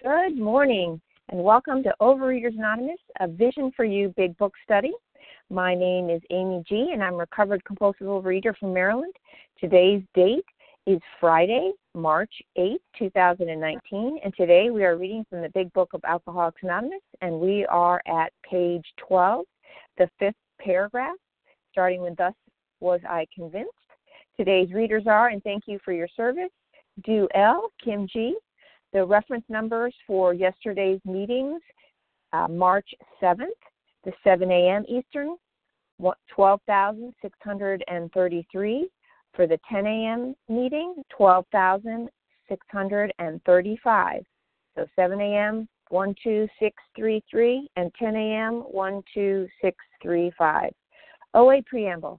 Good morning, and welcome to Overeaters Anonymous, a Vision for You Big Book Study. My name is Amy G., and I'm a recovered compulsive overeater from Maryland. Today's date is Friday, March 8, 2019, and today we are reading from the Big Book of Alcoholics Anonymous, and we are at page 12, the fifth paragraph, starting with Thus Was I Convinced. Today's readers are, and thank you for your service, Do L, Kim G., the reference numbers for yesterday's meetings uh, March 7th, the 7 a.m. Eastern, 12,633. For the 10 a.m. meeting, 12,635. So 7 a.m., 12633, and 10 a.m., 12635. OA Preamble.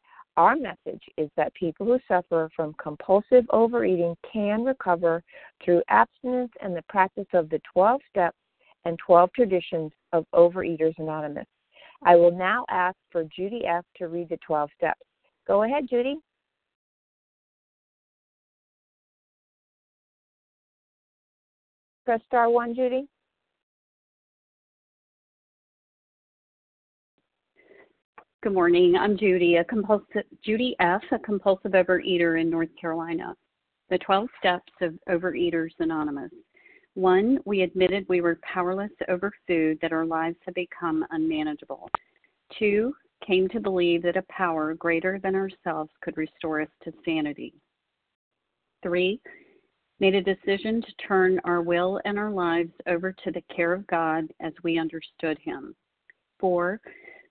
our message is that people who suffer from compulsive overeating can recover through abstinence and the practice of the 12 steps and 12 traditions of Overeaters Anonymous. I will now ask for Judy F. to read the 12 steps. Go ahead, Judy. Press star one, Judy. Good morning. I'm Judy, a compulsive Judy F, a compulsive overeater in North Carolina. The 12 steps of Overeaters Anonymous. One, we admitted we were powerless over food, that our lives had become unmanageable. Two, came to believe that a power greater than ourselves could restore us to sanity. Three, made a decision to turn our will and our lives over to the care of God as we understood Him. Four,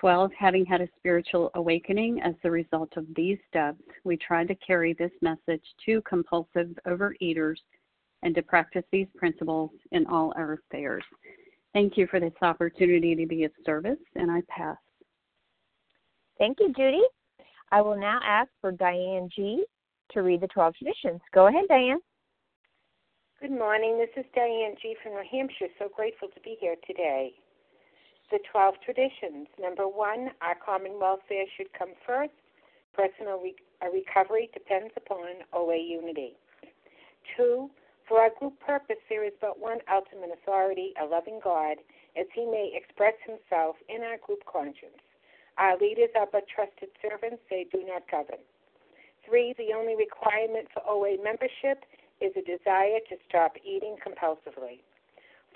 12. Having had a spiritual awakening as the result of these steps, we try to carry this message to compulsive overeaters and to practice these principles in all our affairs. Thank you for this opportunity to be of service, and I pass. Thank you, Judy. I will now ask for Diane G. to read the 12 traditions. Go ahead, Diane. Good morning. This is Diane G. from New Hampshire. So grateful to be here today the 12 traditions. Number one, our common welfare should come first. Personal re- uh, recovery depends upon OA unity. Two, for our group purpose, there is but one ultimate authority, a loving God, as he may express himself in our group conscience. Our leaders are but trusted servants, they do not govern. Three, the only requirement for OA membership is a desire to stop eating compulsively.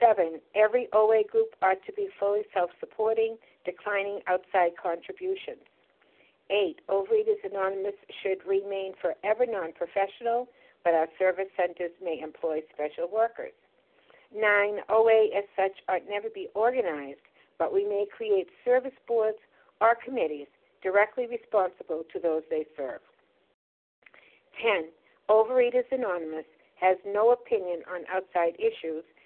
Seven, every OA group ought to be fully self supporting, declining outside contributions. Eight, Overeaters Anonymous should remain forever non professional, but our service centers may employ special workers. Nine, OA as such ought never be organized, but we may create service boards or committees directly responsible to those they serve. 10. Overeaters Anonymous has no opinion on outside issues,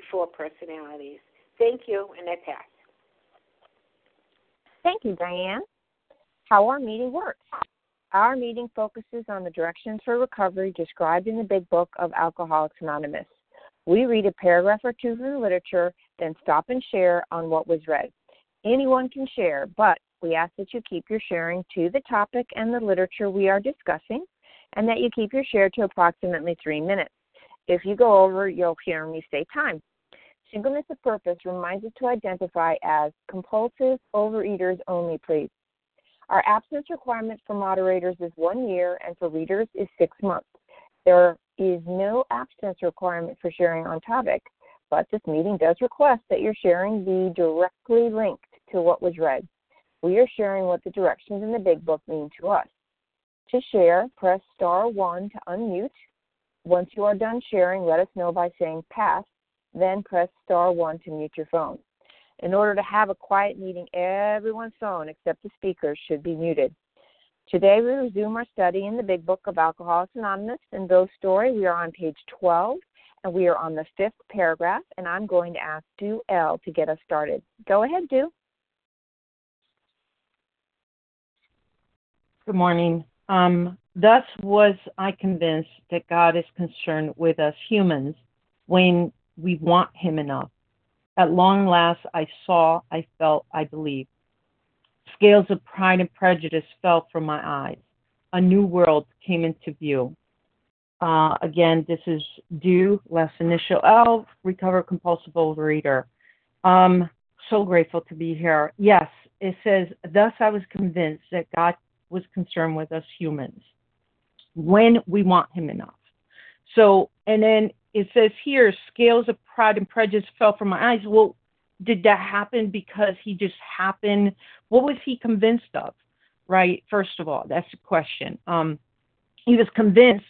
before personalities. Thank you, and I pass. Thank you, Diane. How our meeting works. Our meeting focuses on the directions for recovery described in the Big Book of Alcoholics Anonymous. We read a paragraph or two from the literature, then stop and share on what was read. Anyone can share, but we ask that you keep your sharing to the topic and the literature we are discussing, and that you keep your share to approximately three minutes. If you go over, you'll hear me say time. Singleness of purpose reminds us to identify as compulsive overeaters only, please. Our absence requirement for moderators is one year, and for readers is six months. There is no absence requirement for sharing on topic, but this meeting does request that your sharing be directly linked to what was read. We are sharing what the directions in the Big Book mean to us. To share, press star 1 to unmute. Once you are done sharing, let us know by saying pass, then press star 1 to mute your phone. In order to have a quiet meeting, everyone's phone except the speakers should be muted. Today we resume our study in the Big Book of Alcoholics Anonymous. In Doe's story, we are on page 12 and we are on the fifth paragraph, and I'm going to ask Do L to get us started. Go ahead, Do. Good morning. Um, thus was I convinced that God is concerned with us humans when we want Him enough. At long last, I saw, I felt, I believed. Scales of pride and prejudice fell from my eyes. A new world came into view. Uh, again, this is due, less initial L, recover compulsive overeater. Um, so grateful to be here. Yes, it says, Thus I was convinced that God was concerned with us humans when we want him enough. So, and then it says here, scales of pride and prejudice fell from my eyes. Well, did that happen because he just happened? What was he convinced of? Right? First of all, that's the question. Um, he was convinced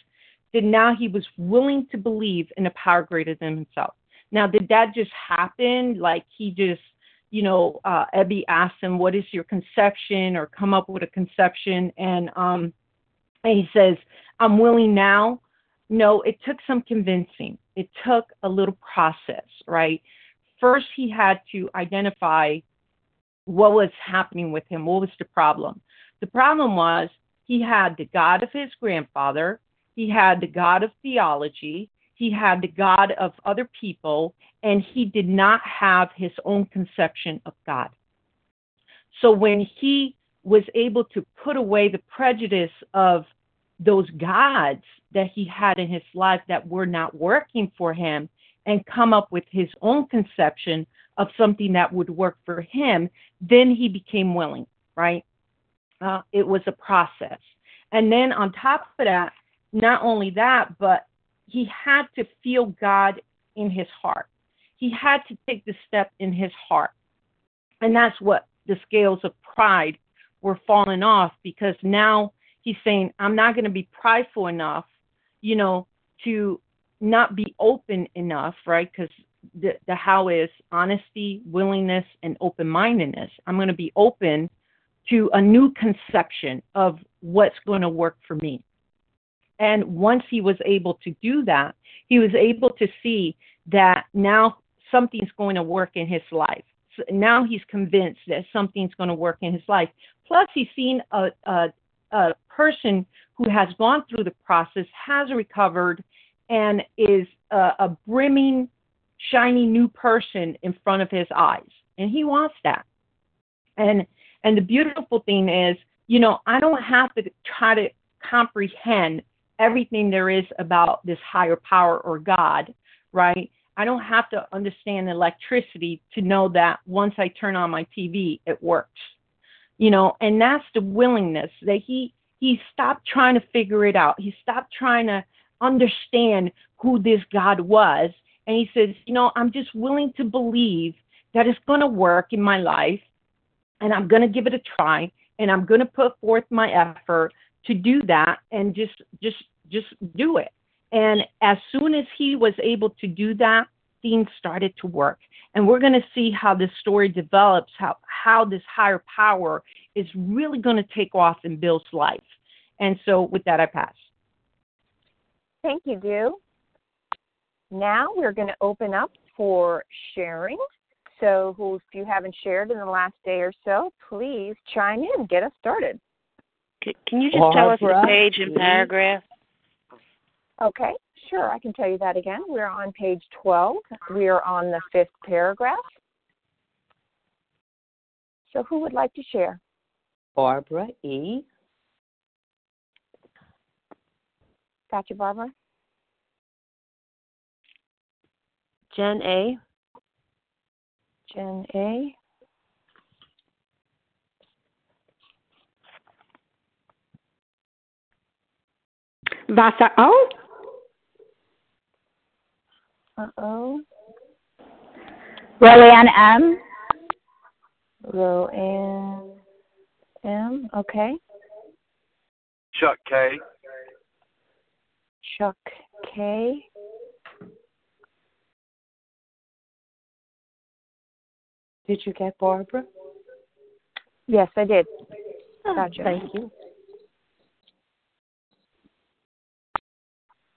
that now he was willing to believe in a power greater than himself. Now, did that just happen? Like he just you know, uh, Ebby asked him, "What is your conception?" or come up with a conception, and um, and he says, "I'm willing now." No, it took some convincing. It took a little process, right? First, he had to identify what was happening with him. What was the problem? The problem was he had the God of his grandfather, he had the God of theology, he had the God of other people, and he did not have his own conception of God. So when he was able to put away the prejudice of those gods that he had in his life that were not working for him and come up with his own conception of something that would work for him, then he became willing, right? Uh, it was a process. And then on top of that, not only that, but he had to feel God in his heart. He had to take the step in his heart. And that's what the scales of pride were falling off because now he's saying, I'm not going to be prideful enough, you know, to not be open enough, right? Because the, the how is honesty, willingness, and open mindedness. I'm going to be open to a new conception of what's going to work for me. And once he was able to do that, he was able to see that now something's going to work in his life. So now he's convinced that something's going to work in his life. Plus, he's seen a, a, a person who has gone through the process has recovered and is a, a brimming, shiny new person in front of his eyes. And he wants that. And and the beautiful thing is, you know, I don't have to try to comprehend everything there is about this higher power or God, right? I don't have to understand electricity to know that once I turn on my TV, it works. You know, and that's the willingness that he he stopped trying to figure it out. He stopped trying to understand who this God was. And he says, you know, I'm just willing to believe that it's going to work in my life and I'm going to give it a try and I'm going to put forth my effort to do that and just just just do it. And as soon as he was able to do that, things started to work. And we're going to see how this story develops, how how this higher power is really going to take off in Bill's life. And so with that I pass. Thank you, Do. Now we're going to open up for sharing. So, if you haven't shared in the last day or so, please chime in. Get us started. Can you just Barbara, tell us the page and paragraph? Okay, sure. I can tell you that again. We're on page 12. We are on the fifth paragraph. So, who would like to share? Barbara E. Got you, Barbara. Jen A. Jen A. Vasa O. Uh oh. Roanne M. Roanne M. Okay. Chuck K. Chuck K. Did you get Barbara? Yes, I did. Oh, gotcha. Thank you.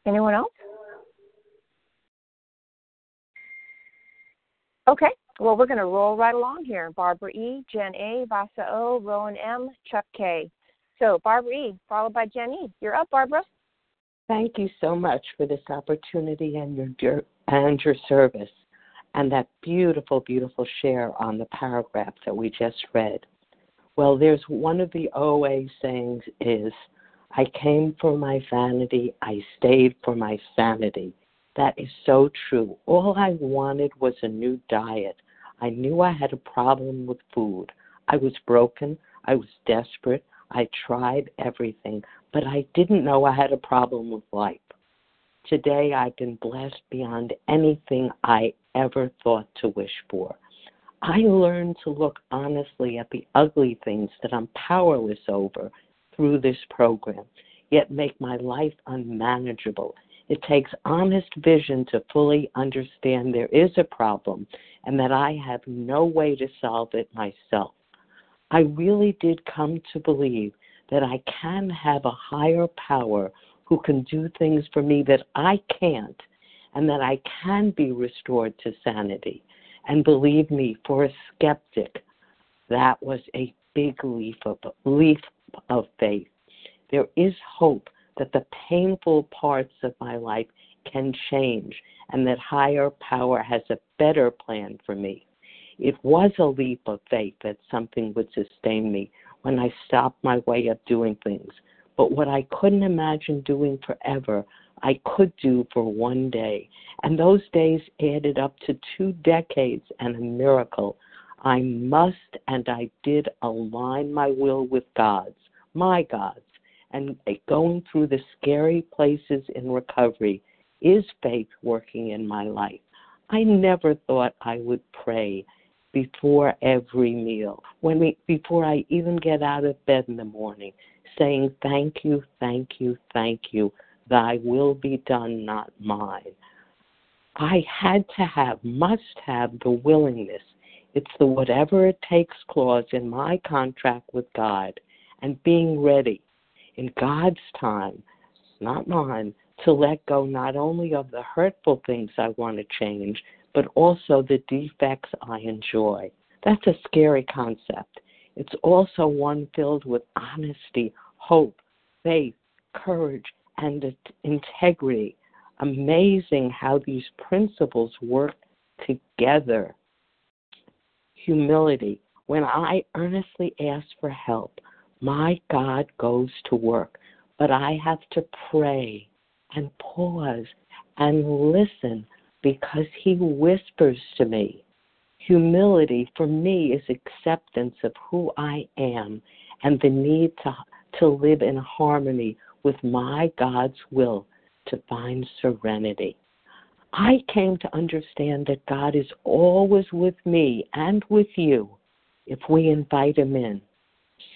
Anyone else? Okay. Well, we're going to roll right along here. Barbara E, Jen A, Vasa O, Rowan M, Chuck K. So, Barbara E, followed by Jen E. You're up, Barbara. Thank you so much for this opportunity and your and your service and that beautiful, beautiful share on the paragraph that we just read. Well, there's one of the OA sayings is, I came for my vanity, I stayed for my sanity. That is so true. All I wanted was a new diet. I knew I had a problem with food. I was broken. I was desperate. I tried everything, but I didn't know I had a problem with life. Today I've been blessed beyond anything I ever thought to wish for. I learned to look honestly at the ugly things that I'm powerless over through this program, yet make my life unmanageable. It takes honest vision to fully understand there is a problem and that I have no way to solve it myself. I really did come to believe that I can have a higher power who can do things for me that I can't and that I can be restored to sanity. And believe me, for a skeptic, that was a big leap of, of faith. There is hope that the painful parts of my life can change and that higher power has a better plan for me. It was a leap of faith that something would sustain me when I stopped my way of doing things. But what I couldn't imagine doing forever, I could do for one day. And those days added up to two decades and a miracle. I must and I did align my will with God's, my God's. And uh, going through the scary places in recovery is faith working in my life. I never thought I would pray before every meal, when we, before I even get out of bed in the morning, saying, Thank you, thank you, thank you. Thy will be done, not mine. I had to have, must have the willingness. It's the whatever it takes clause in my contract with God and being ready in God's time, not mine, to let go not only of the hurtful things I want to change, but also the defects I enjoy. That's a scary concept. It's also one filled with honesty, hope, faith, courage, and integrity. Amazing how these principles work together. Humility. When I earnestly ask for help, my God goes to work, but I have to pray and pause and listen because He whispers to me. Humility for me is acceptance of who I am and the need to, to live in harmony with my God's will to find serenity. I came to understand that God is always with me and with you if we invite Him in.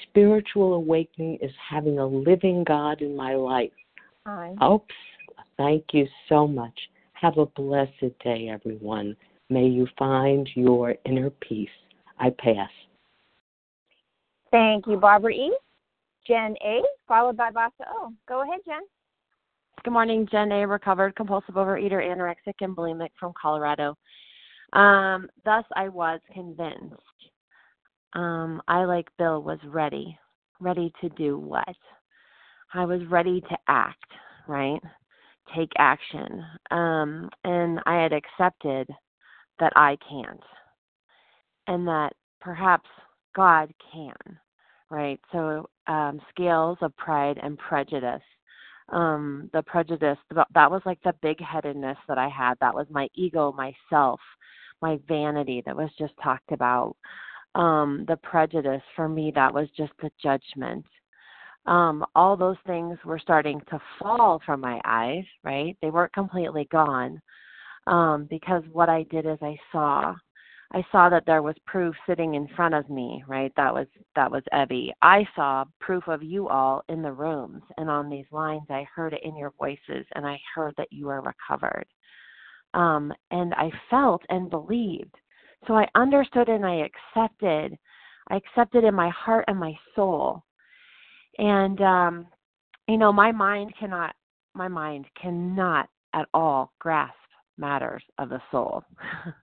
Spiritual awakening is having a living God in my life. Hi. Oops. Thank you so much. Have a blessed day, everyone. May you find your inner peace. I pass. Thank you, Barbara E. Jen A, followed by Vasa O. Go ahead, Jen. Good morning, Jen A, recovered compulsive overeater, anorexic, and bulimic from Colorado. Um, thus, I was convinced. Um, I, like Bill, was ready. Ready to do what? I was ready to act, right? Take action. Um, and I had accepted that I can't. And that perhaps God can, right? So, um, scales of pride and prejudice um the prejudice that was like the big headedness that i had that was my ego myself my vanity that was just talked about um the prejudice for me that was just the judgment um all those things were starting to fall from my eyes right they weren't completely gone um because what i did is i saw I saw that there was proof sitting in front of me, right? That was that was Ebby. I saw proof of you all in the rooms and on these lines. I heard it in your voices, and I heard that you are recovered. Um, and I felt and believed. So I understood and I accepted. I accepted in my heart and my soul. And um, you know, my mind cannot. My mind cannot at all grasp matters of the soul.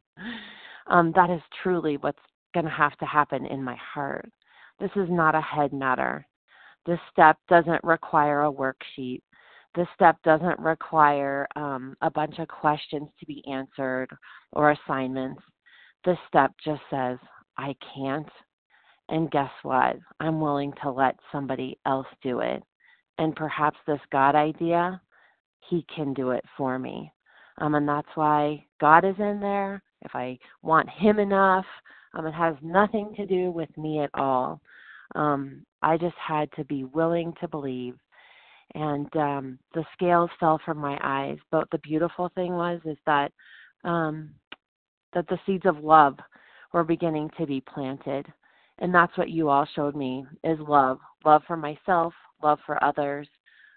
um, that is truly what's going to have to happen in my heart. This is not a head matter. This step doesn't require a worksheet. This step doesn't require um, a bunch of questions to be answered or assignments. This step just says, I can't. And guess what? I'm willing to let somebody else do it. And perhaps this God idea, He can do it for me. Um, and that's why God is in there if I want him enough. Um, it has nothing to do with me at all. Um, I just had to be willing to believe. And um, the scales fell from my eyes. But the beautiful thing was is that um, that the seeds of love were beginning to be planted. And that's what you all showed me is love. Love for myself, love for others,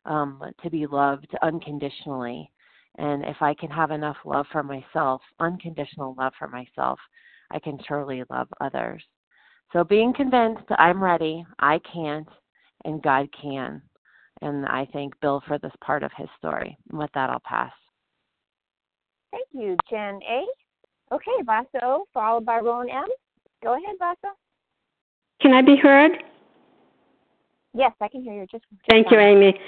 um, to be loved unconditionally. And if I can have enough love for myself, unconditional love for myself, I can surely love others. So being convinced I'm ready, I can't, and God can. And I thank Bill for this part of his story. And with that, I'll pass. Thank you, Jen A. Okay, Vasa O, followed by Rowan M. Go ahead, Vasa. Can I be heard? Yes, I can hear you. Just, just thank fine. you, Amy.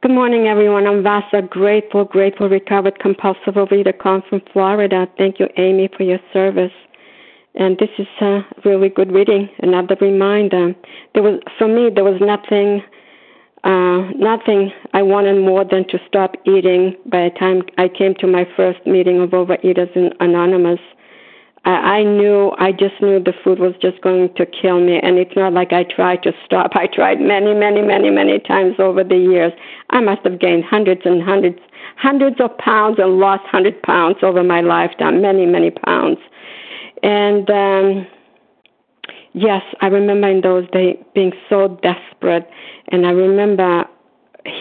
Good morning, everyone. I'm Vasa, grateful, grateful, recovered compulsive overeater calling from Florida. Thank you, Amy, for your service. And this is a really good reading. Another reminder. There was, for me, there was nothing, uh, nothing I wanted more than to stop eating. By the time I came to my first meeting of Overeaters Anonymous, I knew, I just knew the food was just going to kill me. And it's not like I tried to stop. I tried many, many, many, many times over the years. I must have gained hundreds and hundreds, hundreds of pounds and lost hundred pounds over my lifetime, many, many pounds. And um, yes, I remember in those days being so desperate. And I remember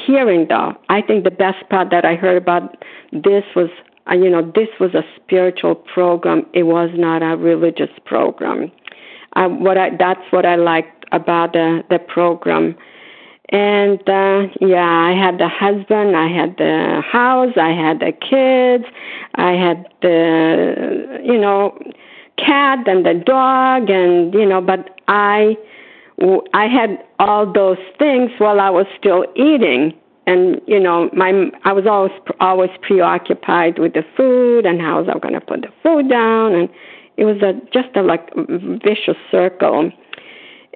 hearing, though, I think the best part that I heard about this was and you know this was a spiritual program it was not a religious program uh, what I, that's what i liked about the the program and uh yeah i had the husband i had the house i had the kids i had the you know cat and the dog and you know but i I had all those things while I was still eating. And you know, my I was always always preoccupied with the food and how was I going to put the food down, and it was a just a like vicious circle.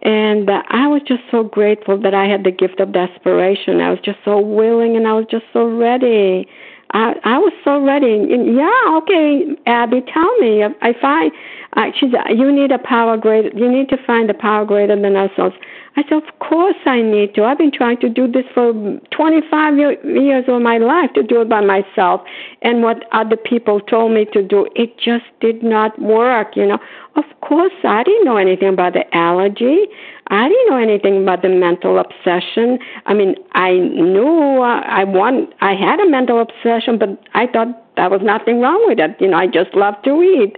And uh, I was just so grateful that I had the gift of desperation. I was just so willing and I was just so ready. I I was so ready. And yeah, okay, Abby, tell me if, if I. Uh, she's. You need a power greater. You need to find a power greater than ourselves. I said, of course I need to. I've been trying to do this for 25 years of my life to do it by myself. And what other people told me to do, it just did not work. You know, of course I didn't know anything about the allergy. I didn't know anything about the mental obsession. I mean, I knew uh, I want, I had a mental obsession, but I thought there was nothing wrong with it. You know, I just love to eat.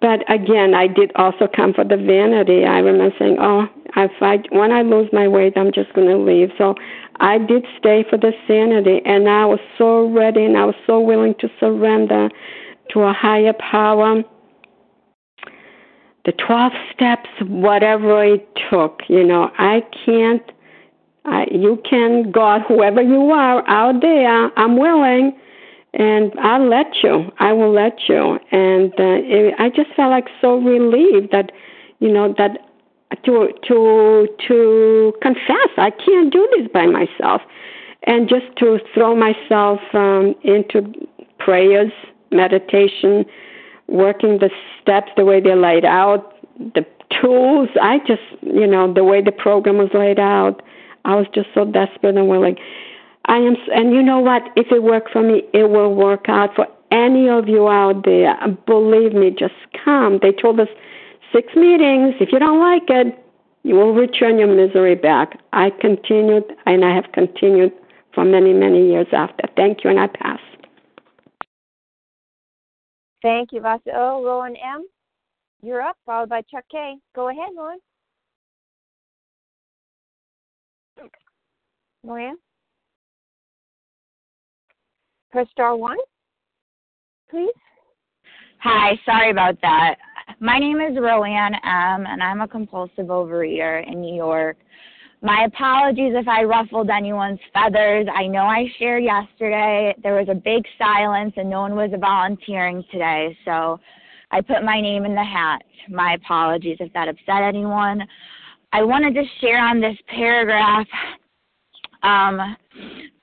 But again, I did also come for the vanity. I remember saying, "Oh, if I when I lose my weight, I'm just going to leave." So I did stay for the sanity, and I was so ready, and I was so willing to surrender to a higher power the 12 steps, whatever it took. You know, I can't, I, you can, God, whoever you are out there, I'm willing, and I'll let you. I will let you. And uh, it, I just felt like so relieved that, you know, that to to to confess I can't do this by myself, and just to throw myself um, into prayers, meditation, working the steps the way they're laid out, the tools. I just, you know, the way the program was laid out, I was just so desperate and willing. I am, and you know what? If it worked for me, it will work out for any of you out there. Believe me, just come. They told us six meetings. If you don't like it, you will return your misery back. I continued, and I have continued for many, many years after. Thank you, and I pass. Thank you, Vasa. Oh, Rowan M. You're up, followed by Chuck K. Go ahead, Rowan. Moran? Press star one, please. Hi, sorry about that. My name is Roanne M., and I'm a compulsive overeater in New York. My apologies if I ruffled anyone's feathers. I know I shared yesterday. There was a big silence and no one was volunteering today, so I put my name in the hat. My apologies if that upset anyone. I wanted to share on this paragraph. Um,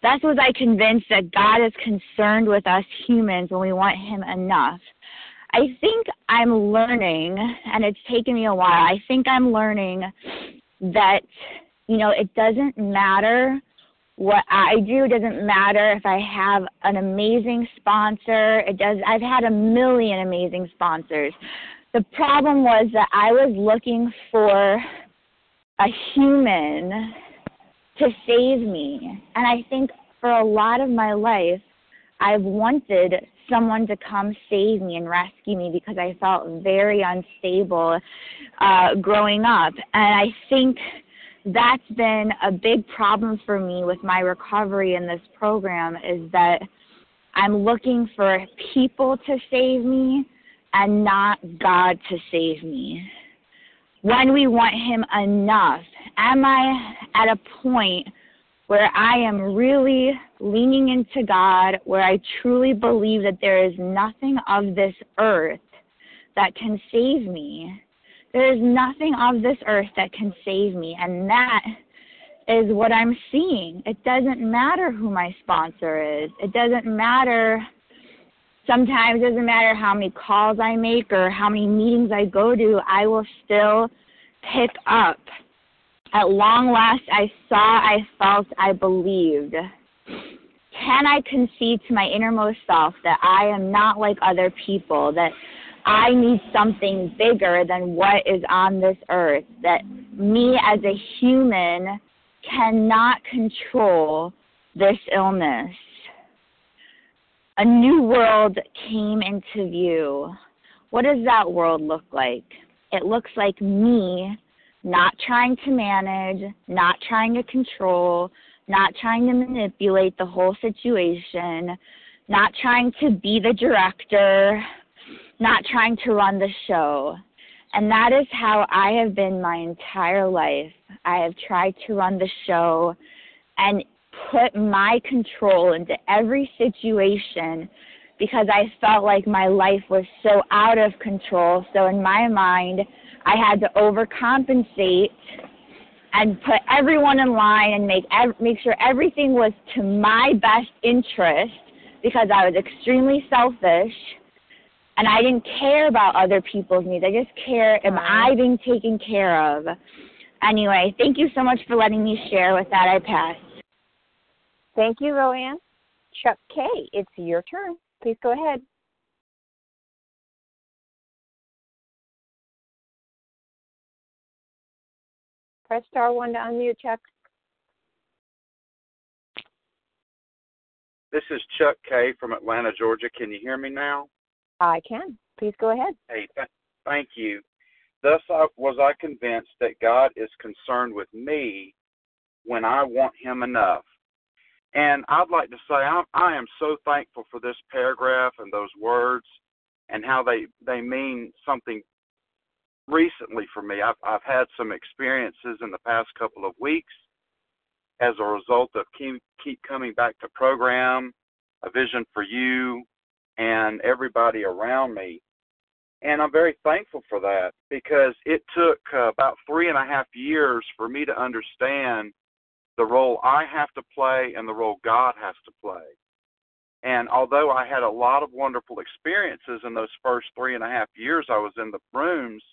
thus was I convinced that God is concerned with us humans when we want Him enough. I think I'm learning, and it's taken me a while, I think I'm learning that you know, it doesn't matter what I do. It doesn't matter if I have an amazing sponsor. It does. I've had a million amazing sponsors. The problem was that I was looking for a human to save me. And I think for a lot of my life, I've wanted someone to come save me and rescue me because I felt very unstable uh, growing up. And I think that's been a big problem for me with my recovery in this program is that I'm looking for people to save me and not God to save me. When we want Him enough, am I at a point where I am really leaning into God, where I truly believe that there is nothing of this earth that can save me? There is nothing of this earth that can save me, and that is what I'm seeing. It doesn't matter who my sponsor is. It doesn't matter sometimes it doesn't matter how many calls I make or how many meetings I go to, I will still pick up. At long last I saw, I felt, I believed. Can I concede to my innermost self that I am not like other people, that I need something bigger than what is on this earth, that me as a human cannot control this illness. A new world came into view. What does that world look like? It looks like me not trying to manage, not trying to control, not trying to manipulate the whole situation, not trying to be the director, not trying to run the show. And that is how I have been my entire life. I have tried to run the show and put my control into every situation because I felt like my life was so out of control. So in my mind, I had to overcompensate and put everyone in line and make ev- make sure everything was to my best interest because I was extremely selfish and I didn't care about other people's needs. I just care am I being taken care of? Anyway, thank you so much for letting me share. With that, I pass. Thank you, Roanne. Chuck K, it's your turn. Please go ahead. Press star one to unmute, Chuck. This is Chuck K from Atlanta, Georgia. Can you hear me now? I can. Please go ahead. Hey, th- thank you. Thus I, was I convinced that God is concerned with me when I want Him enough. And I'd like to say I'm, I am so thankful for this paragraph and those words and how they they mean something recently for me. I've I've had some experiences in the past couple of weeks as a result of keep keep coming back to program, a vision for you, and everybody around me. And I'm very thankful for that because it took uh, about three and a half years for me to understand the role I have to play and the role God has to play. And although I had a lot of wonderful experiences in those first three and a half years I was in the rooms,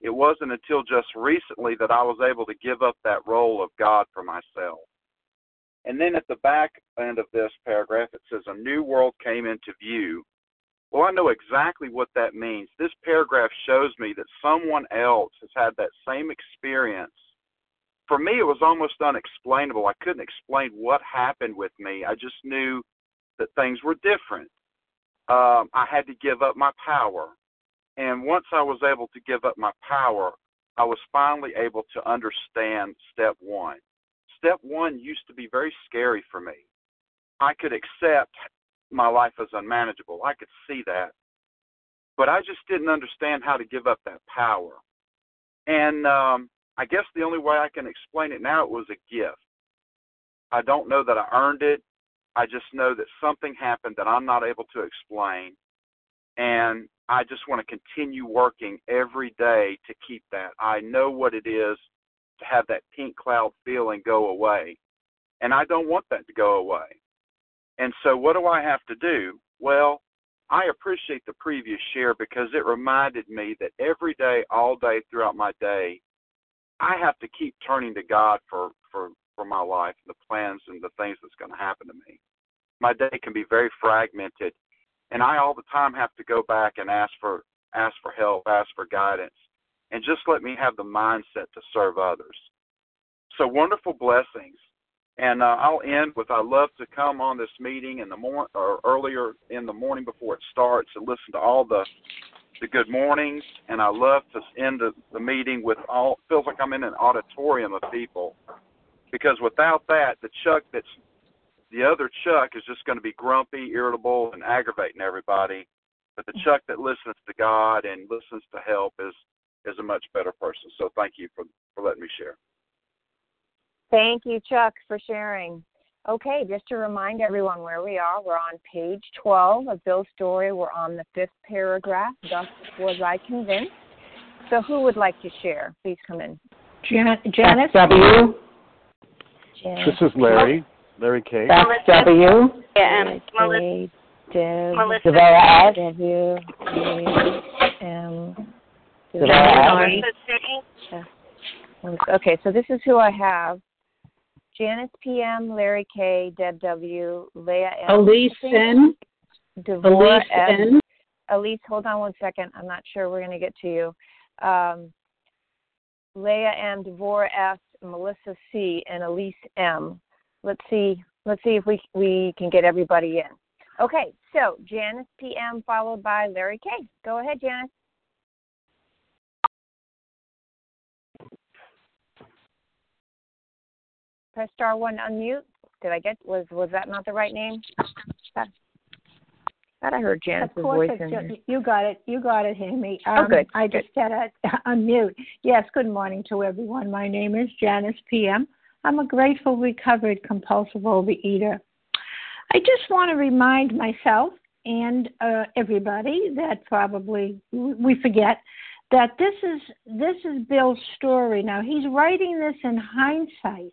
it wasn't until just recently that I was able to give up that role of God for myself. And then at the back end of this paragraph, it says, A new world came into view. Well, I know exactly what that means. This paragraph shows me that someone else has had that same experience. For me, it was almost unexplainable. I couldn't explain what happened with me. I just knew that things were different. Um, I had to give up my power. And once I was able to give up my power, I was finally able to understand step one. Step one used to be very scary for me. I could accept my life as unmanageable. I could see that. But I just didn't understand how to give up that power. And um, I guess the only way I can explain it now it was a gift. I don't know that I earned it. I just know that something happened that I'm not able to explain. And I just want to continue working every day to keep that. I know what it is to have that pink cloud feeling go away. And I don't want that to go away. And so, what do I have to do? Well, I appreciate the previous share because it reminded me that every day, all day throughout my day, I have to keep turning to God for for for my life, the plans and the things that's going to happen to me. My day can be very fragmented, and I all the time have to go back and ask for ask for help, ask for guidance, and just let me have the mindset to serve others. So wonderful blessings. And uh, I'll end with I love to come on this meeting in the morning or earlier in the morning before it starts and listen to all the the good mornings. And I love to end the, the meeting with all feels like I'm in an auditorium of people because without that, the Chuck that's the other Chuck is just going to be grumpy, irritable, and aggravating everybody. But the Chuck that listens to God and listens to help is is a much better person. So thank you for for letting me share. Thank you, Chuck, for sharing. Okay, just to remind everyone where we are, we're on page 12 of Bill's story. We're on the fifth paragraph. Thus was I convinced. So, who would like to share? Please come in. Jan- Janice. W. Janice. This is Larry. Larry K. That's W. Yeah, Melissa. Melissa. Devera S. W. M. Devera S. Okay, so this is who I have. Janice PM, Larry K, Deb W, Leah M. Elise N. Devora Elise. N. Elise, hold on one second. I'm not sure we're going to get to you. Um, Leah M, Devora S, Melissa C, and Elise M. Let's see. Let's see if we we can get everybody in. Okay, so Janice PM followed by Larry K. Go ahead, Janice. Press star one to unmute. Did I get was was that not the right name? That I heard Janice's of course voice just, You got it. You got it, Amy. Oh, Um, good, I good. just had to unmute. Yes, good morning to everyone. My name is Janice PM. I'm a grateful, recovered, compulsive overeater. I just want to remind myself and uh, everybody that probably we forget that this is this is Bill's story. Now he's writing this in hindsight.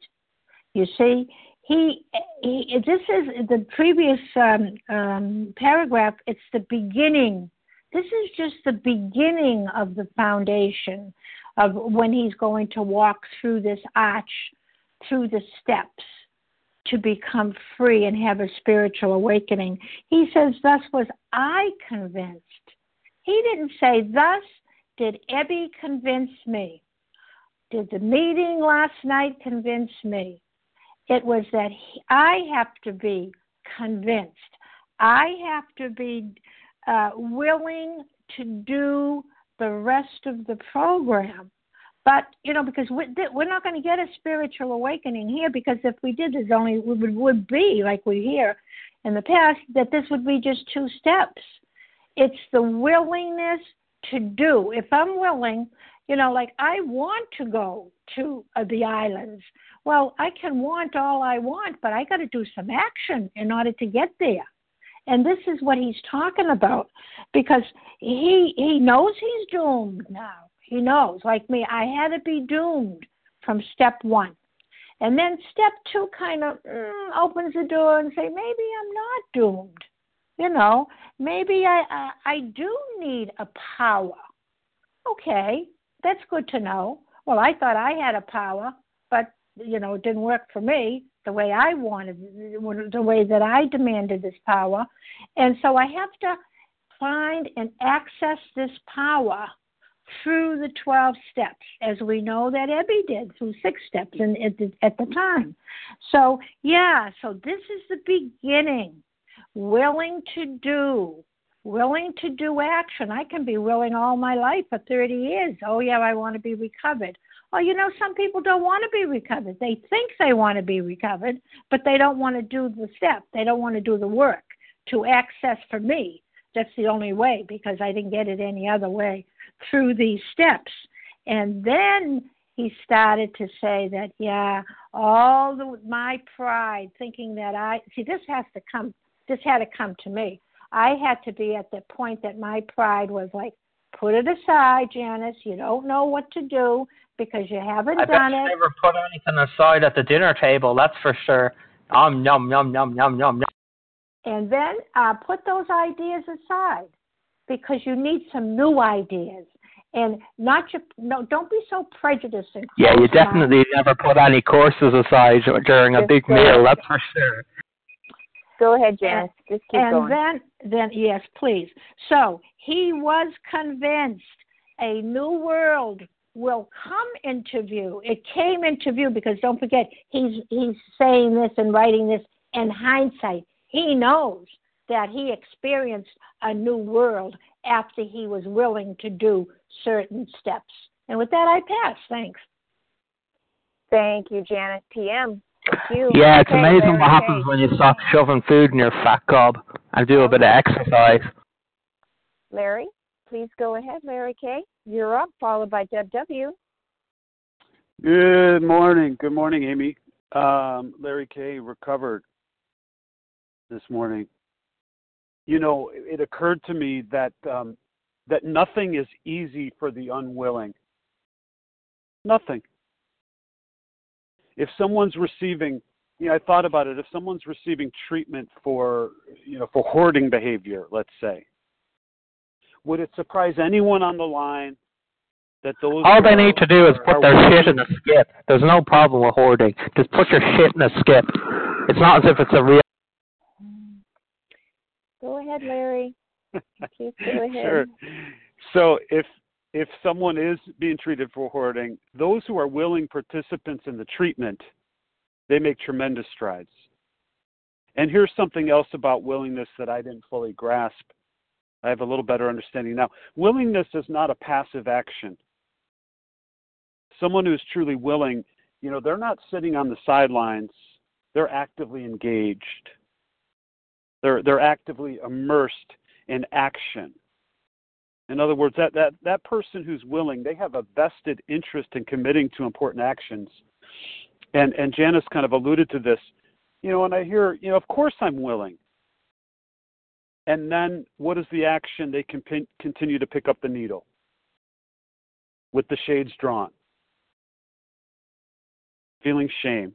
You see, he, he this is the previous um, um, paragraph. It's the beginning. This is just the beginning of the foundation of when he's going to walk through this arch, through the steps to become free and have a spiritual awakening. He says, Thus was I convinced. He didn't say, Thus did Ebby convince me. Did the meeting last night convince me? It was that he, I have to be convinced. I have to be uh, willing to do the rest of the program. But you know, because we, we're not going to get a spiritual awakening here, because if we did, there's only would would be like we hear in the past that this would be just two steps. It's the willingness to do. If I'm willing, you know, like I want to go to uh, the islands. Well, I can want all I want, but I got to do some action in order to get there. And this is what he's talking about because he he knows he's doomed now. He knows, like me, I had to be doomed from step one. And then step two kind of mm, opens the door and say, maybe I'm not doomed. You know, maybe I, I I do need a power. Okay, that's good to know. Well, I thought I had a power, but you know, it didn't work for me the way I wanted, the way that I demanded this power. And so I have to find and access this power through the 12 steps, as we know that Ebby did through six steps in, at, the, at the time. So, yeah, so this is the beginning. Willing to do, willing to do action. I can be willing all my life for 30 years. Oh, yeah, I want to be recovered. Oh, you know, some people don't want to be recovered. They think they want to be recovered, but they don't want to do the step. They don't want to do the work to access for me. That's the only way because I didn't get it any other way through these steps. And then he started to say that, yeah, all the, my pride, thinking that I see this has to come, this had to come to me. I had to be at the point that my pride was like, put it aside, Janice. You don't know what to do because you haven't I done bet you it. never put anything aside at the dinner table. That's for sure. Um, yum, yum, yum, yum, yum, yum. And then uh, put those ideas aside because you need some new ideas and not your no don't be so prejudiced and Yeah, you definitely never put any courses aside during a big meal. That's for sure. Go ahead, Janice. Just keep and going. then then yes please so he was convinced a new world will come into view it came into view because don't forget he's he's saying this and writing this in hindsight he knows that he experienced a new world after he was willing to do certain steps and with that i pass thanks Thank you, Janice. PM. Thank you. Yeah, it's Okay, amazing Larry what happens when you stop shoving food in your fat gob and do a bit of exercise. Larry, please go ahead. Larry K. You're up, followed by Deb W. Good morning. Good morning, Amy. Um, Larry K. recovered this morning. You know, it occurred to me that um, that nothing is easy for the unwilling. Nothing. If someone's receiving, you know, I thought about it. If someone's receiving treatment for, you know, for hoarding behavior, let's say, would it surprise anyone on the line that those All they are- need to do is put their willing shit in a skip. There's no problem with hoarding. Just put your shit in a skip. It's not as if it's a real. Go ahead, Larry. Please go ahead. Sure. So if if someone is being treated for hoarding, those who are willing participants in the treatment, they make tremendous strides. And here's something else about willingness that I didn't fully grasp. I have a little better understanding now. Willingness is not a passive action. Someone who's truly willing, you know, they're not sitting on the sidelines, they're actively engaged. They're they're actively immersed in action. In other words, that, that, that person who's willing, they have a vested interest in committing to important actions. And and Janice kind of alluded to this. You know, and I hear, you know, of course I'm willing. And then what is the action? They can continue to pick up the needle with the shades drawn, feeling shame.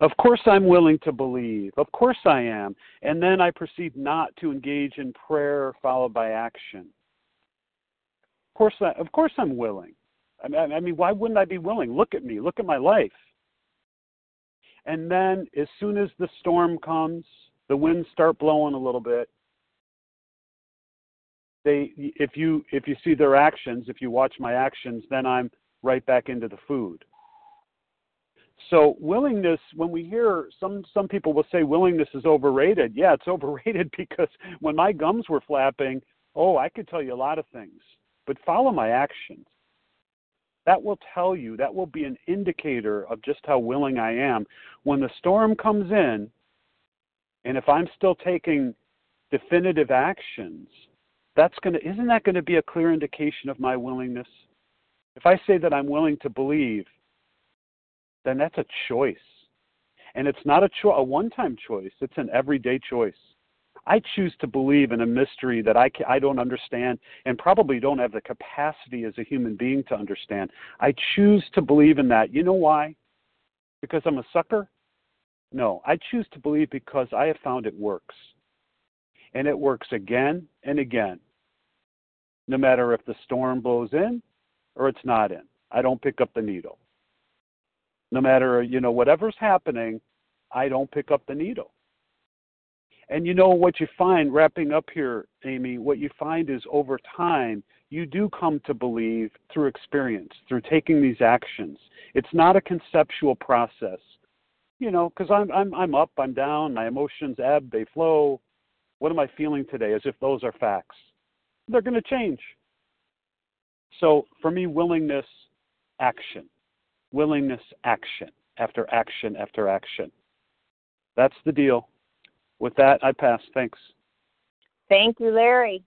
Of course, I'm willing to believe. Of course, I am. And then I proceed not to engage in prayer followed by action. Of course, I, of course, I'm willing. I mean, I mean, why wouldn't I be willing? Look at me. Look at my life. And then, as soon as the storm comes, the winds start blowing a little bit. They, if you if you see their actions, if you watch my actions, then I'm right back into the food. So willingness, when we hear some some people will say willingness is overrated. Yeah, it's overrated because when my gums were flapping, oh, I could tell you a lot of things, but follow my actions. That will tell you, that will be an indicator of just how willing I am. When the storm comes in, and if I'm still taking definitive actions, that's going to isn't that going to be a clear indication of my willingness? If I say that I'm willing to believe, then that's a choice. And it's not a, cho- a one time choice, it's an everyday choice. I choose to believe in a mystery that I, I don't understand and probably don't have the capacity as a human being to understand. I choose to believe in that. You know why? Because I'm a sucker? No, I choose to believe because I have found it works. And it works again and again, no matter if the storm blows in or it's not in. I don't pick up the needle no matter you know whatever's happening i don't pick up the needle and you know what you find wrapping up here amy what you find is over time you do come to believe through experience through taking these actions. It's not a conceptual process. You know because i'm i'm i'm up i'm down my emotions ebb they flow. What am i feeling today? As if those are facts. They're going to change. So for me willingness action. Willingness, action. After action after action. That's the deal. With that, I pass. Thanks. Thank you, Larry.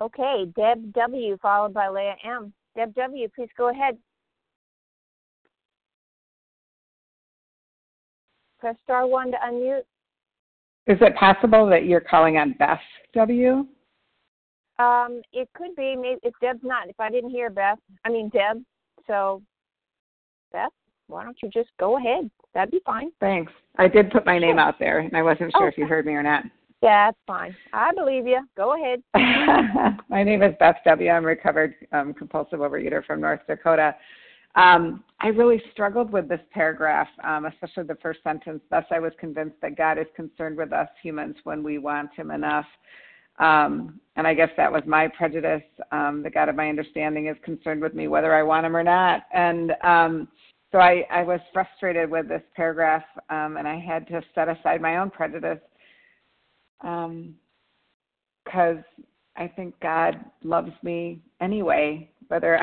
Okay, Deb W. followed by Leah M. Deb W., please go ahead. Press star one to unmute. Is it possible that you're calling on Beth W? Um, it could be. Maybe if Deb's not. If I didn't hear Beth, I mean Deb. So Beth, why don't you just go ahead? That'd be fine. Thanks. I did put my name out there, and I wasn't sure if you heard me or not. Yeah, that's fine. I believe you. Go ahead. my name is Beth W. I'm a recovered um, compulsive overeater from North Dakota. Um, I really struggled with this paragraph, um, especially the first sentence. Thus, I was convinced that God is concerned with us humans when we want Him enough. Um, and I guess that was my prejudice. Um, the God of my understanding is concerned with me whether I want him or not. And um, so I, I was frustrated with this paragraph, um, and I had to set aside my own prejudice because um, I think God loves me anyway, whether.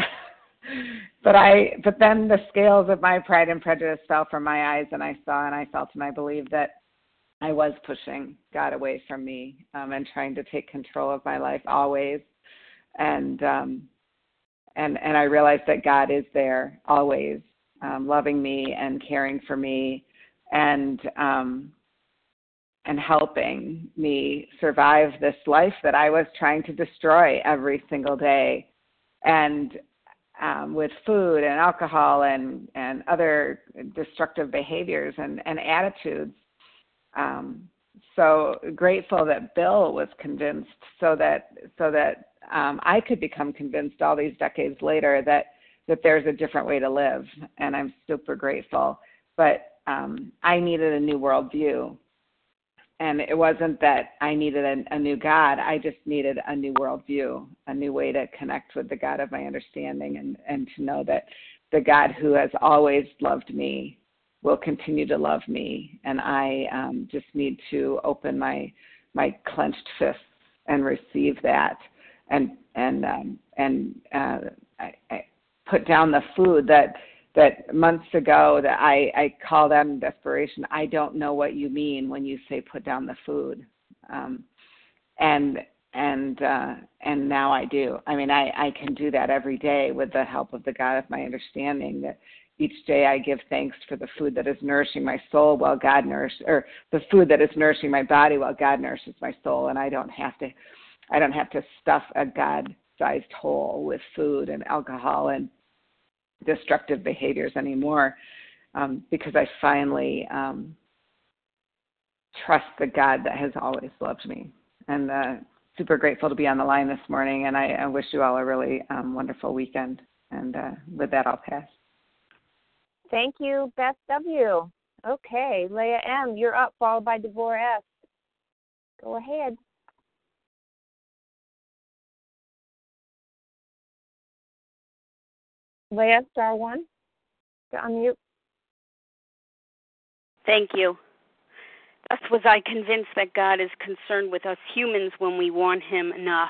but I, but then the scales of my pride and prejudice fell from my eyes, and I saw and I felt and I believed that I was pushing God away from me um, and trying to take control of my life always, and um, and and I realized that God is there always, um, loving me and caring for me, and um, and helping me survive this life that I was trying to destroy every single day, and um, with food and alcohol and and other destructive behaviors and and attitudes. Um, so grateful that Bill was convinced, so that so that um, I could become convinced all these decades later that that there's a different way to live, and I'm super grateful. But um, I needed a new worldview, and it wasn't that I needed a, a new God. I just needed a new worldview, a new way to connect with the God of my understanding, and and to know that the God who has always loved me will continue to love me, and I um, just need to open my my clenched fists and receive that, and and um, and uh, I, I put down the food that that months ago that I I called out in desperation. I don't know what you mean when you say put down the food. Um, and and uh, and now I do. I mean, I I can do that every day with the help of the God of my understanding. That each day I give thanks for the food that is nourishing my soul while God nourishes, or the food that is nourishing my body while God nourishes my soul, and I don't have to, I don't have to stuff a God-sized hole with food and alcohol and destructive behaviors anymore, um, because I finally um, trust the God that has always loved me. And uh, super grateful to be on the line this morning, and I, I wish you all a really um, wonderful weekend. And uh, with that, I'll pass. Thank you, Beth W. Okay, Leah M., you're up, followed by Devorah S. Go ahead. Leah, star one. You're on mute. Thank you. Thus was I convinced that God is concerned with us humans when we want Him enough.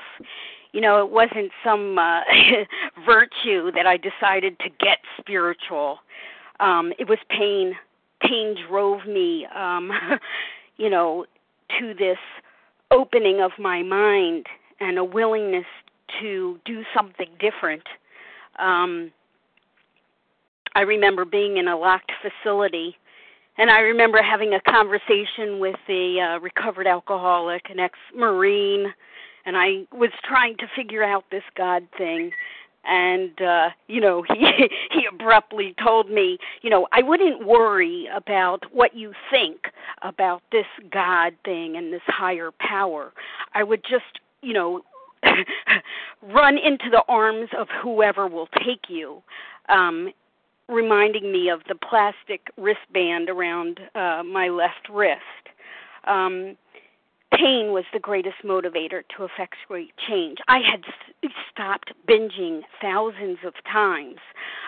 You know, it wasn't some uh, virtue that I decided to get spiritual. Um, it was pain. Pain drove me, um, you know, to this opening of my mind and a willingness to do something different. Um, I remember being in a locked facility and I remember having a conversation with a uh, recovered alcoholic, an ex-marine, and I was trying to figure out this God thing. And uh, you know, he he abruptly told me, you know, I wouldn't worry about what you think about this God thing and this higher power. I would just, you know, run into the arms of whoever will take you. Um, reminding me of the plastic wristband around uh, my left wrist. Um, pain was the greatest motivator to effectuate change. I had stopped binging thousands of times.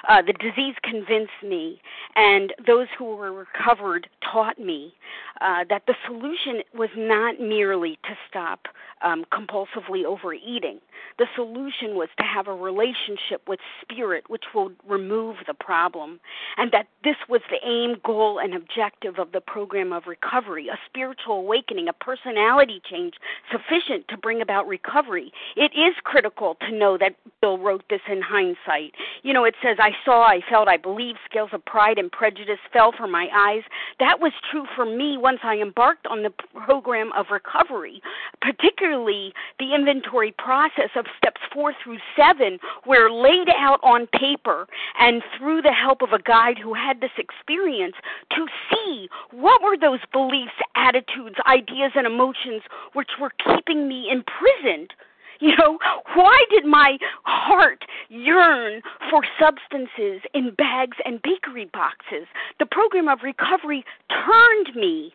Uh, the disease convinced me, and those who were recovered taught me uh, that the solution was not merely to stop um, compulsively overeating. The solution was to have a relationship with spirit, which will remove the problem, and that this was the aim, goal, and objective of the program of recovery a spiritual awakening, a personality change sufficient to bring about recovery. It is critical to know that Bill wrote this in hindsight. You know, it says, I saw, I felt, I believed, scales of pride and prejudice fell from my eyes. That was true for me once I embarked on the program of recovery, particularly the inventory process of steps four through seven, were laid out on paper and through the help of a guide who had this experience to see what were those beliefs, attitudes, ideas, and emotions which were keeping me imprisoned you know, why did my heart yearn for substances in bags and bakery boxes? The program of recovery turned me.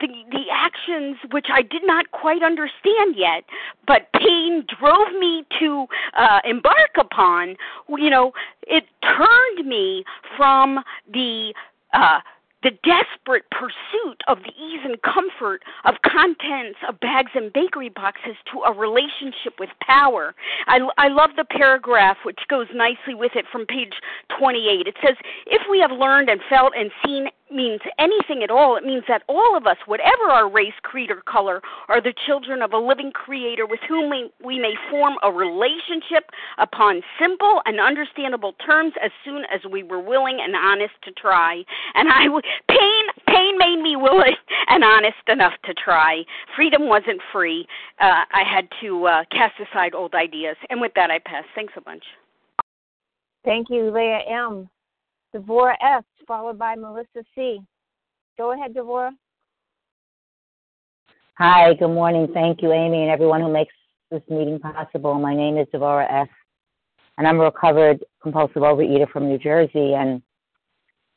The, the actions which I did not quite understand yet, but pain drove me to uh, embark upon, you know, it turned me from the uh, the desperate pursuit of the ease and comfort of contents of bags and bakery boxes to a relationship with power. I, I love the paragraph which goes nicely with it from page 28. It says, If we have learned and felt and seen means anything at all, it means that all of us, whatever our race, creed, or color, are the children of a living creator with whom we, we may form a relationship upon simple and understandable terms as soon as we were willing and honest to try. And I pain pain made me willing and honest enough to try. Freedom wasn't free. Uh, I had to uh, cast aside old ideas. And with that, I pass. Thanks a bunch. Thank you, Leah M. Devorah S., followed by Melissa C. Go ahead, Devorah. Hi, good morning. Thank you, Amy, and everyone who makes this meeting possible. My name is Devorah S., and I'm a recovered compulsive overeater from New Jersey. And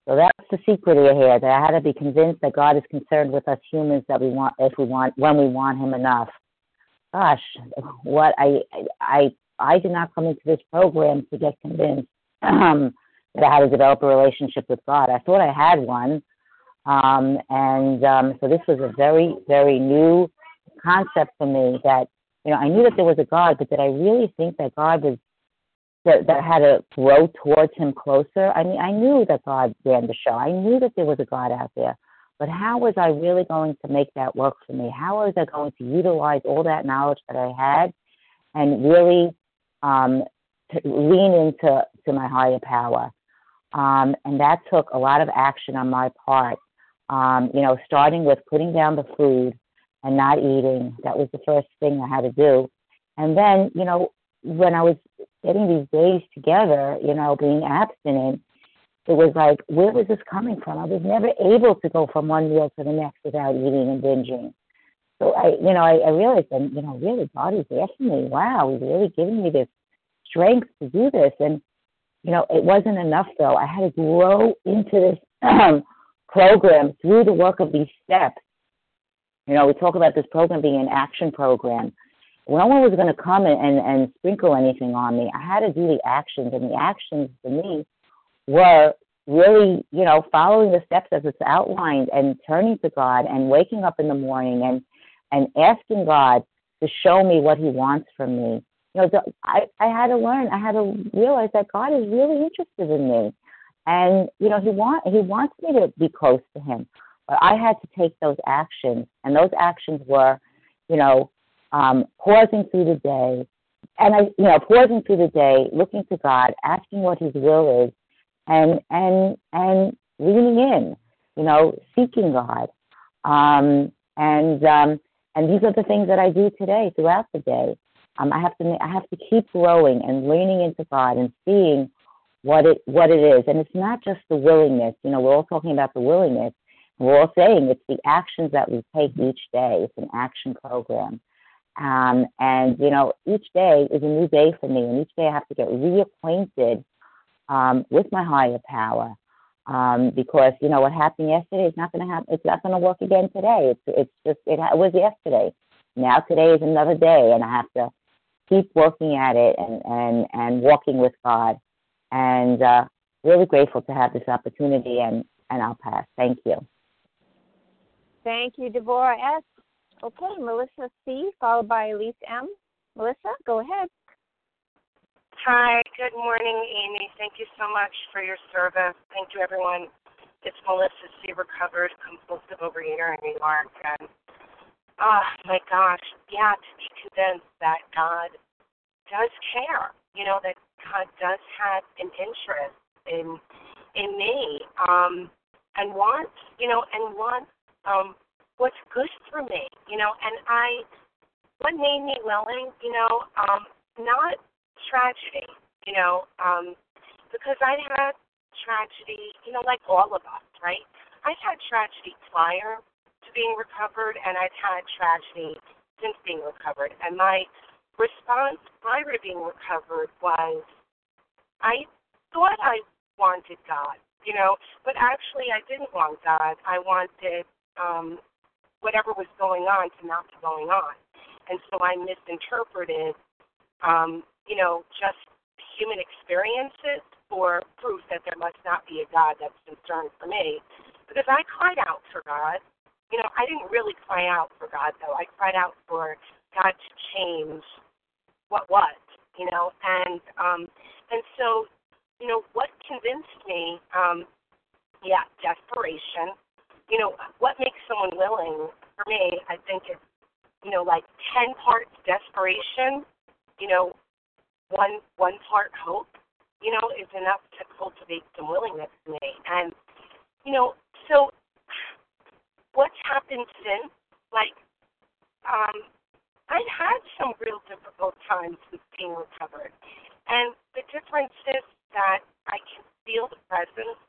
so that's the secret here that I had to be convinced that God is concerned with us humans that we want if we want when we want Him enough. Gosh, what I I I did not come into this program to get convinced. Um, I had to develop a relationship with God. I thought I had one. Um, and um, so this was a very, very new concept for me that, you know, I knew that there was a God, but did I really think that God was, that, that I had to grow towards him closer? I mean, I knew that God ran the show. I knew that there was a God out there. But how was I really going to make that work for me? How was I going to utilize all that knowledge that I had and really um, lean into to my higher power? Um, and that took a lot of action on my part. Um, you know, starting with putting down the food and not eating. That was the first thing I had to do. And then, you know, when I was getting these days together, you know, being abstinent, it was like, where was this coming from? I was never able to go from one meal to the next without eating and binging. So I, you know, I, I realized that, you know, really God is asking me, wow, He's really giving me this strength to do this. And, you know, it wasn't enough though. I had to grow into this um, program through the work of these steps. You know, we talk about this program being an action program. No one was going to come and, and, and sprinkle anything on me. I had to do the actions, and the actions for me were really, you know, following the steps as it's outlined and turning to God and waking up in the morning and and asking God to show me what He wants from me. You know, the, I I had to learn. I had to realize that God is really interested in me, and you know, He want He wants me to be close to Him. But I had to take those actions, and those actions were, you know, um, pausing through the day, and I, you know, pausing through the day, looking to God, asking what His will is, and and and leaning in, you know, seeking God, um, and um, and these are the things that I do today throughout the day. Um, I have to I have to keep growing and leaning into God and seeing what it what it is, and it's not just the willingness. You know, we're all talking about the willingness. We're all saying it's the actions that we take each day. It's an action program. Um, and, you know, each day is a new day for me, and each day I have to get reacquainted um, with my higher power. Um, because you know what happened yesterday is not going to happen. It's not going to work again today. It's it's just it, it was yesterday. Now today is another day, and I have to keep working at it and and and walking with God. And uh, really grateful to have this opportunity. And and I'll pass. Thank you. Thank you, Deborah S. Okay, Melissa C. followed by Elise M. Melissa, go ahead. Hi, good morning, Amy. Thank you so much for your service. Thank you, everyone. It's Melissa C., recovered compulsive overeater in New York. And, oh, my gosh, yeah, to be convinced that God does care, you know, that God does have an interest in in me um, and wants, you know, and wants um, what's good for me, you know, and I, what made me willing, you know, um, not tragedy, you know, um, because I had tragedy, you know, like all of us, right? I've had tragedy prior to being recovered, and I've had tragedy since being recovered. And my response prior to being recovered was, I thought I wanted God, you know, but actually I didn't want God. I wanted um, whatever was going on to not be going on. And so I misinterpreted um, you know, just human experiences for proof that there must not be a God that's concerned for me. Because I cried out for God. You know, I didn't really cry out for God though. I cried out for God to change what was, you know, and um and so, you know, what convinced me, um, yeah, desperation. You know, what makes someone willing for me, I think it's you know, like ten parts desperation, you know, one one part hope, you know, is enough to cultivate some willingness in me. And you know, so what's happened since? Like, um, I've had some real difficult times with being recovered, and the difference is that I can feel the presence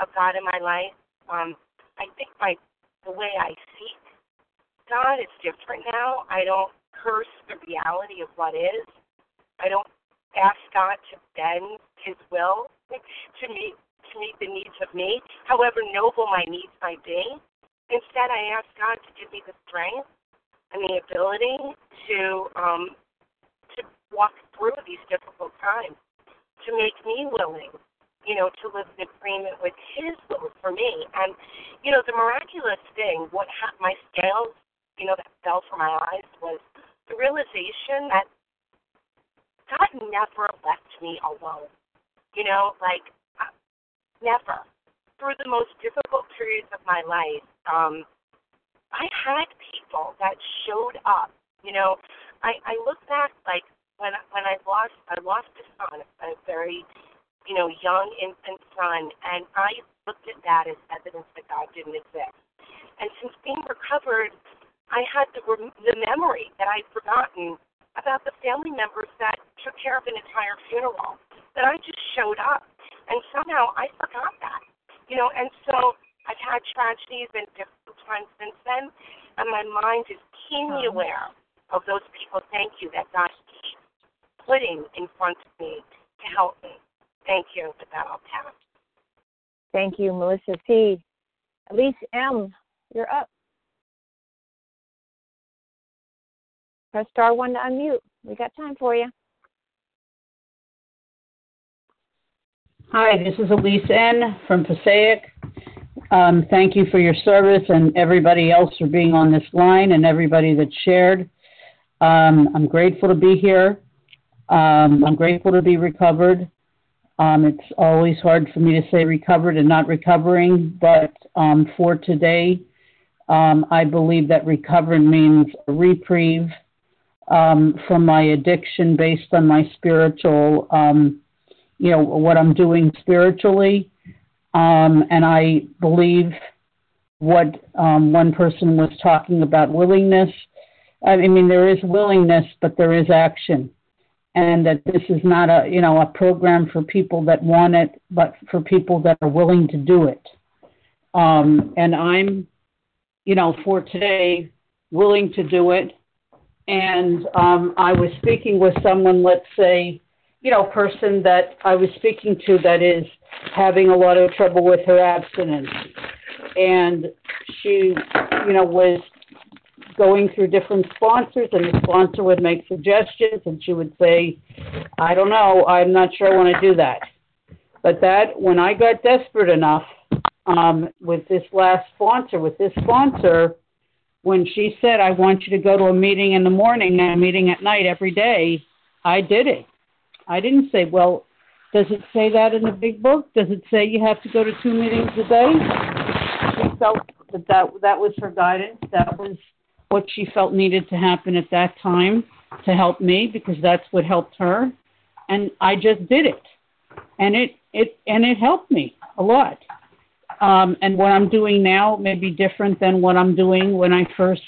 of God in my life. Um, I think my the way I seek God is different now. I don't curse the reality of what is. I don't ask God to bend His will to meet to meet the needs of me, however noble my needs might be. Instead, I ask God to give me the strength and the ability to um, to walk through these difficult times, to make me willing, you know, to live in agreement with His will for me. And you know, the miraculous thing, what ha- my scales, you know, that fell from my eyes was the realization that God never left me alone. You know, like uh, never. through the most difficult periods of my life, um, I had people that showed up. You know, I I look back like when when I lost I lost a son, a very you know young infant son, and I looked at that as evidence that God didn't exist. And since being recovered, I had the the memory that I'd forgotten about the family members that took care of an entire funeral. That I just showed up, and somehow I forgot that. You know, and so I've had tragedies and difficult times since then, and my mind is keenly oh. aware of those people. Thank you that God keeps putting in front of me to help me. Thank you. With that, I'll pass. Thank you, Melissa C. Elise M., you're up. Press star one to unmute. We got time for you. Hi, this is Elise N. from Passaic. Um, thank you for your service and everybody else for being on this line and everybody that shared. Um, I'm grateful to be here. Um, I'm grateful to be recovered. Um, it's always hard for me to say recovered and not recovering, but um, for today, um, I believe that recovered means a reprieve from my addiction based on my spiritual, you know, what I'm doing spiritually. Um, and I believe what um, one person was talking about willingness. I mean, there is willingness, but there is action. And that this is not a, you know, a program for people that want it, but for people that are willing to do it. Um, and I'm, you know, for today, willing to do it and um, I was speaking with someone, let's say, you know, person that I was speaking to that is having a lot of trouble with her abstinence, and she, you know, was going through different sponsors, and the sponsor would make suggestions, and she would say, I don't know, I'm not sure I want to do that. But that, when I got desperate enough um, with this last sponsor, with this sponsor, when she said, I want you to go to a meeting in the morning and a meeting at night every day, I did it. I didn't say, well, does it say that in the big book? Does it say you have to go to two meetings a day? She felt that that, that was her guidance. That was what she felt needed to happen at that time to help me because that's what helped her. And I just did it. And it, it, and it helped me a lot. Um, and what I'm doing now may be different than what I'm doing when I first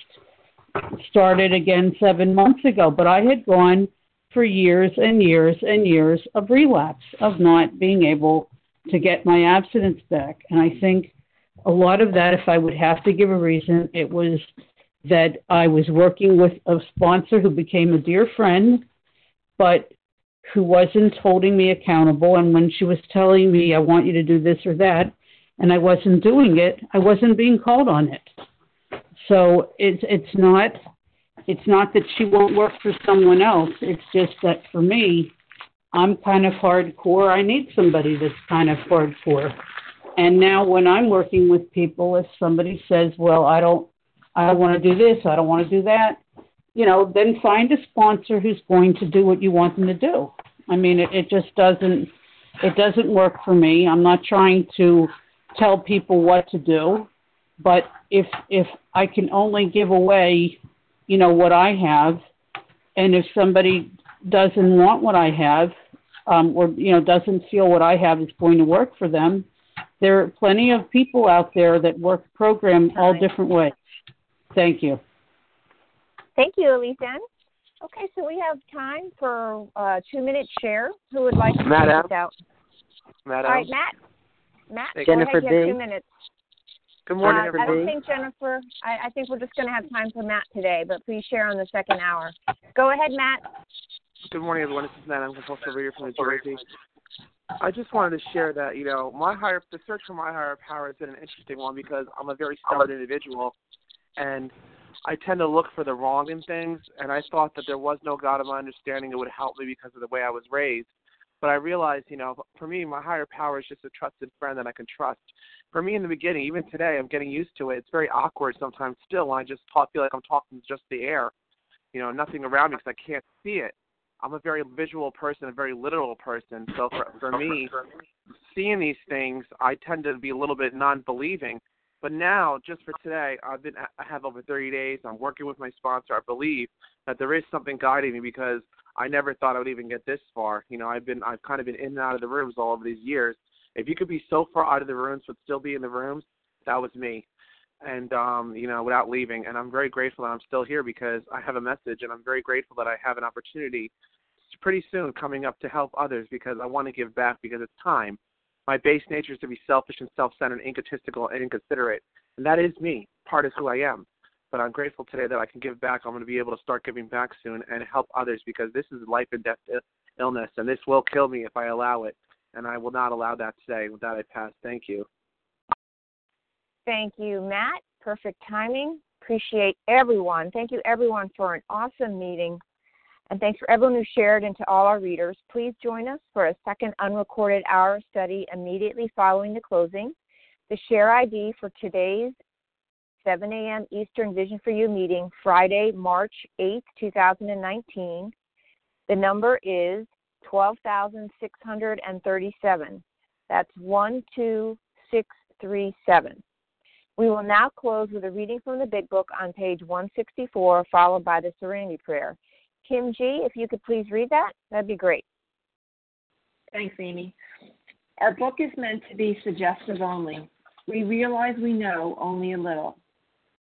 started again seven months ago. But I had gone for years and years and years of relapse, of not being able to get my abstinence back. And I think a lot of that, if I would have to give a reason, it was that I was working with a sponsor who became a dear friend, but who wasn't holding me accountable. And when she was telling me, I want you to do this or that, and I wasn't doing it, I wasn't being called on it. So it's it's not it's not that she won't work for someone else. It's just that for me, I'm kind of hardcore. I need somebody that's kind of hardcore. And now when I'm working with people, if somebody says, "Well, I don't I don't want to do this, I don't want to do that," you know, then find a sponsor who's going to do what you want them to do. I mean, it, it just doesn't it doesn't work for me. I'm not trying to tell people what to do. But if if I can only give away, you know, what I have, and if somebody doesn't want what I have, um, or you know doesn't feel what I have is going to work for them, there are plenty of people out there that work program all different ways. Thank you. Thank you, Elise Okay, so we have time for a two minute share. Who would like to Matt take us out? Matt All right, Matt. Matt, Jennifer go ahead. You have two minutes. Good morning, uh, I everybody. don't think Jennifer. I, I think we're just going to have time for Matt today, but please share on the second hour. Go ahead, Matt. Good morning, everyone. This is Matt. I'm compulsive reader from New Jersey. I just wanted to share that you know my higher the search for my higher power has been an interesting one because I'm a very stubborn individual, and I tend to look for the wrong in things. And I thought that there was no God of my understanding that would help me because of the way I was raised. But I realized, you know, for me, my higher power is just a trusted friend that I can trust. For me, in the beginning, even today, I'm getting used to it. It's very awkward sometimes still. I just talk, feel like I'm talking just the air, you know, nothing around me because I can't see it. I'm a very visual person, a very literal person. So for for me, seeing these things, I tend to be a little bit non-believing. But now, just for today, I've been I have over 30 days. I'm working with my sponsor. I believe that there is something guiding me because I never thought I would even get this far. You know, I've been I've kind of been in and out of the rooms all over these years. If you could be so far out of the rooms but still be in the rooms, that was me. And um, you know, without leaving. And I'm very grateful that I'm still here because I have a message and I'm very grateful that I have an opportunity pretty soon coming up to help others because I want to give back because it's time. My base nature is to be selfish and self-centered, egotistical and inconsiderate, and that is me. Part is who I am. But I'm grateful today that I can give back. I'm going to be able to start giving back soon and help others because this is life and death uh, illness, and this will kill me if I allow it. And I will not allow that today. With that, I pass. Thank you. Thank you, Matt. Perfect timing. Appreciate everyone. Thank you, everyone, for an awesome meeting. And thanks for everyone who shared and to all our readers. Please join us for a second unrecorded hour study immediately following the closing. The share ID for today's 7 a.m. Eastern Vision for You meeting, Friday, March 8, 2019. The number is 12,637. That's 12637. We will now close with a reading from the Big Book on page 164, followed by the Serenity Prayer. Kim G., if you could please read that, that'd be great. Thanks, Amy. Our book is meant to be suggestive only. We realize we know only a little.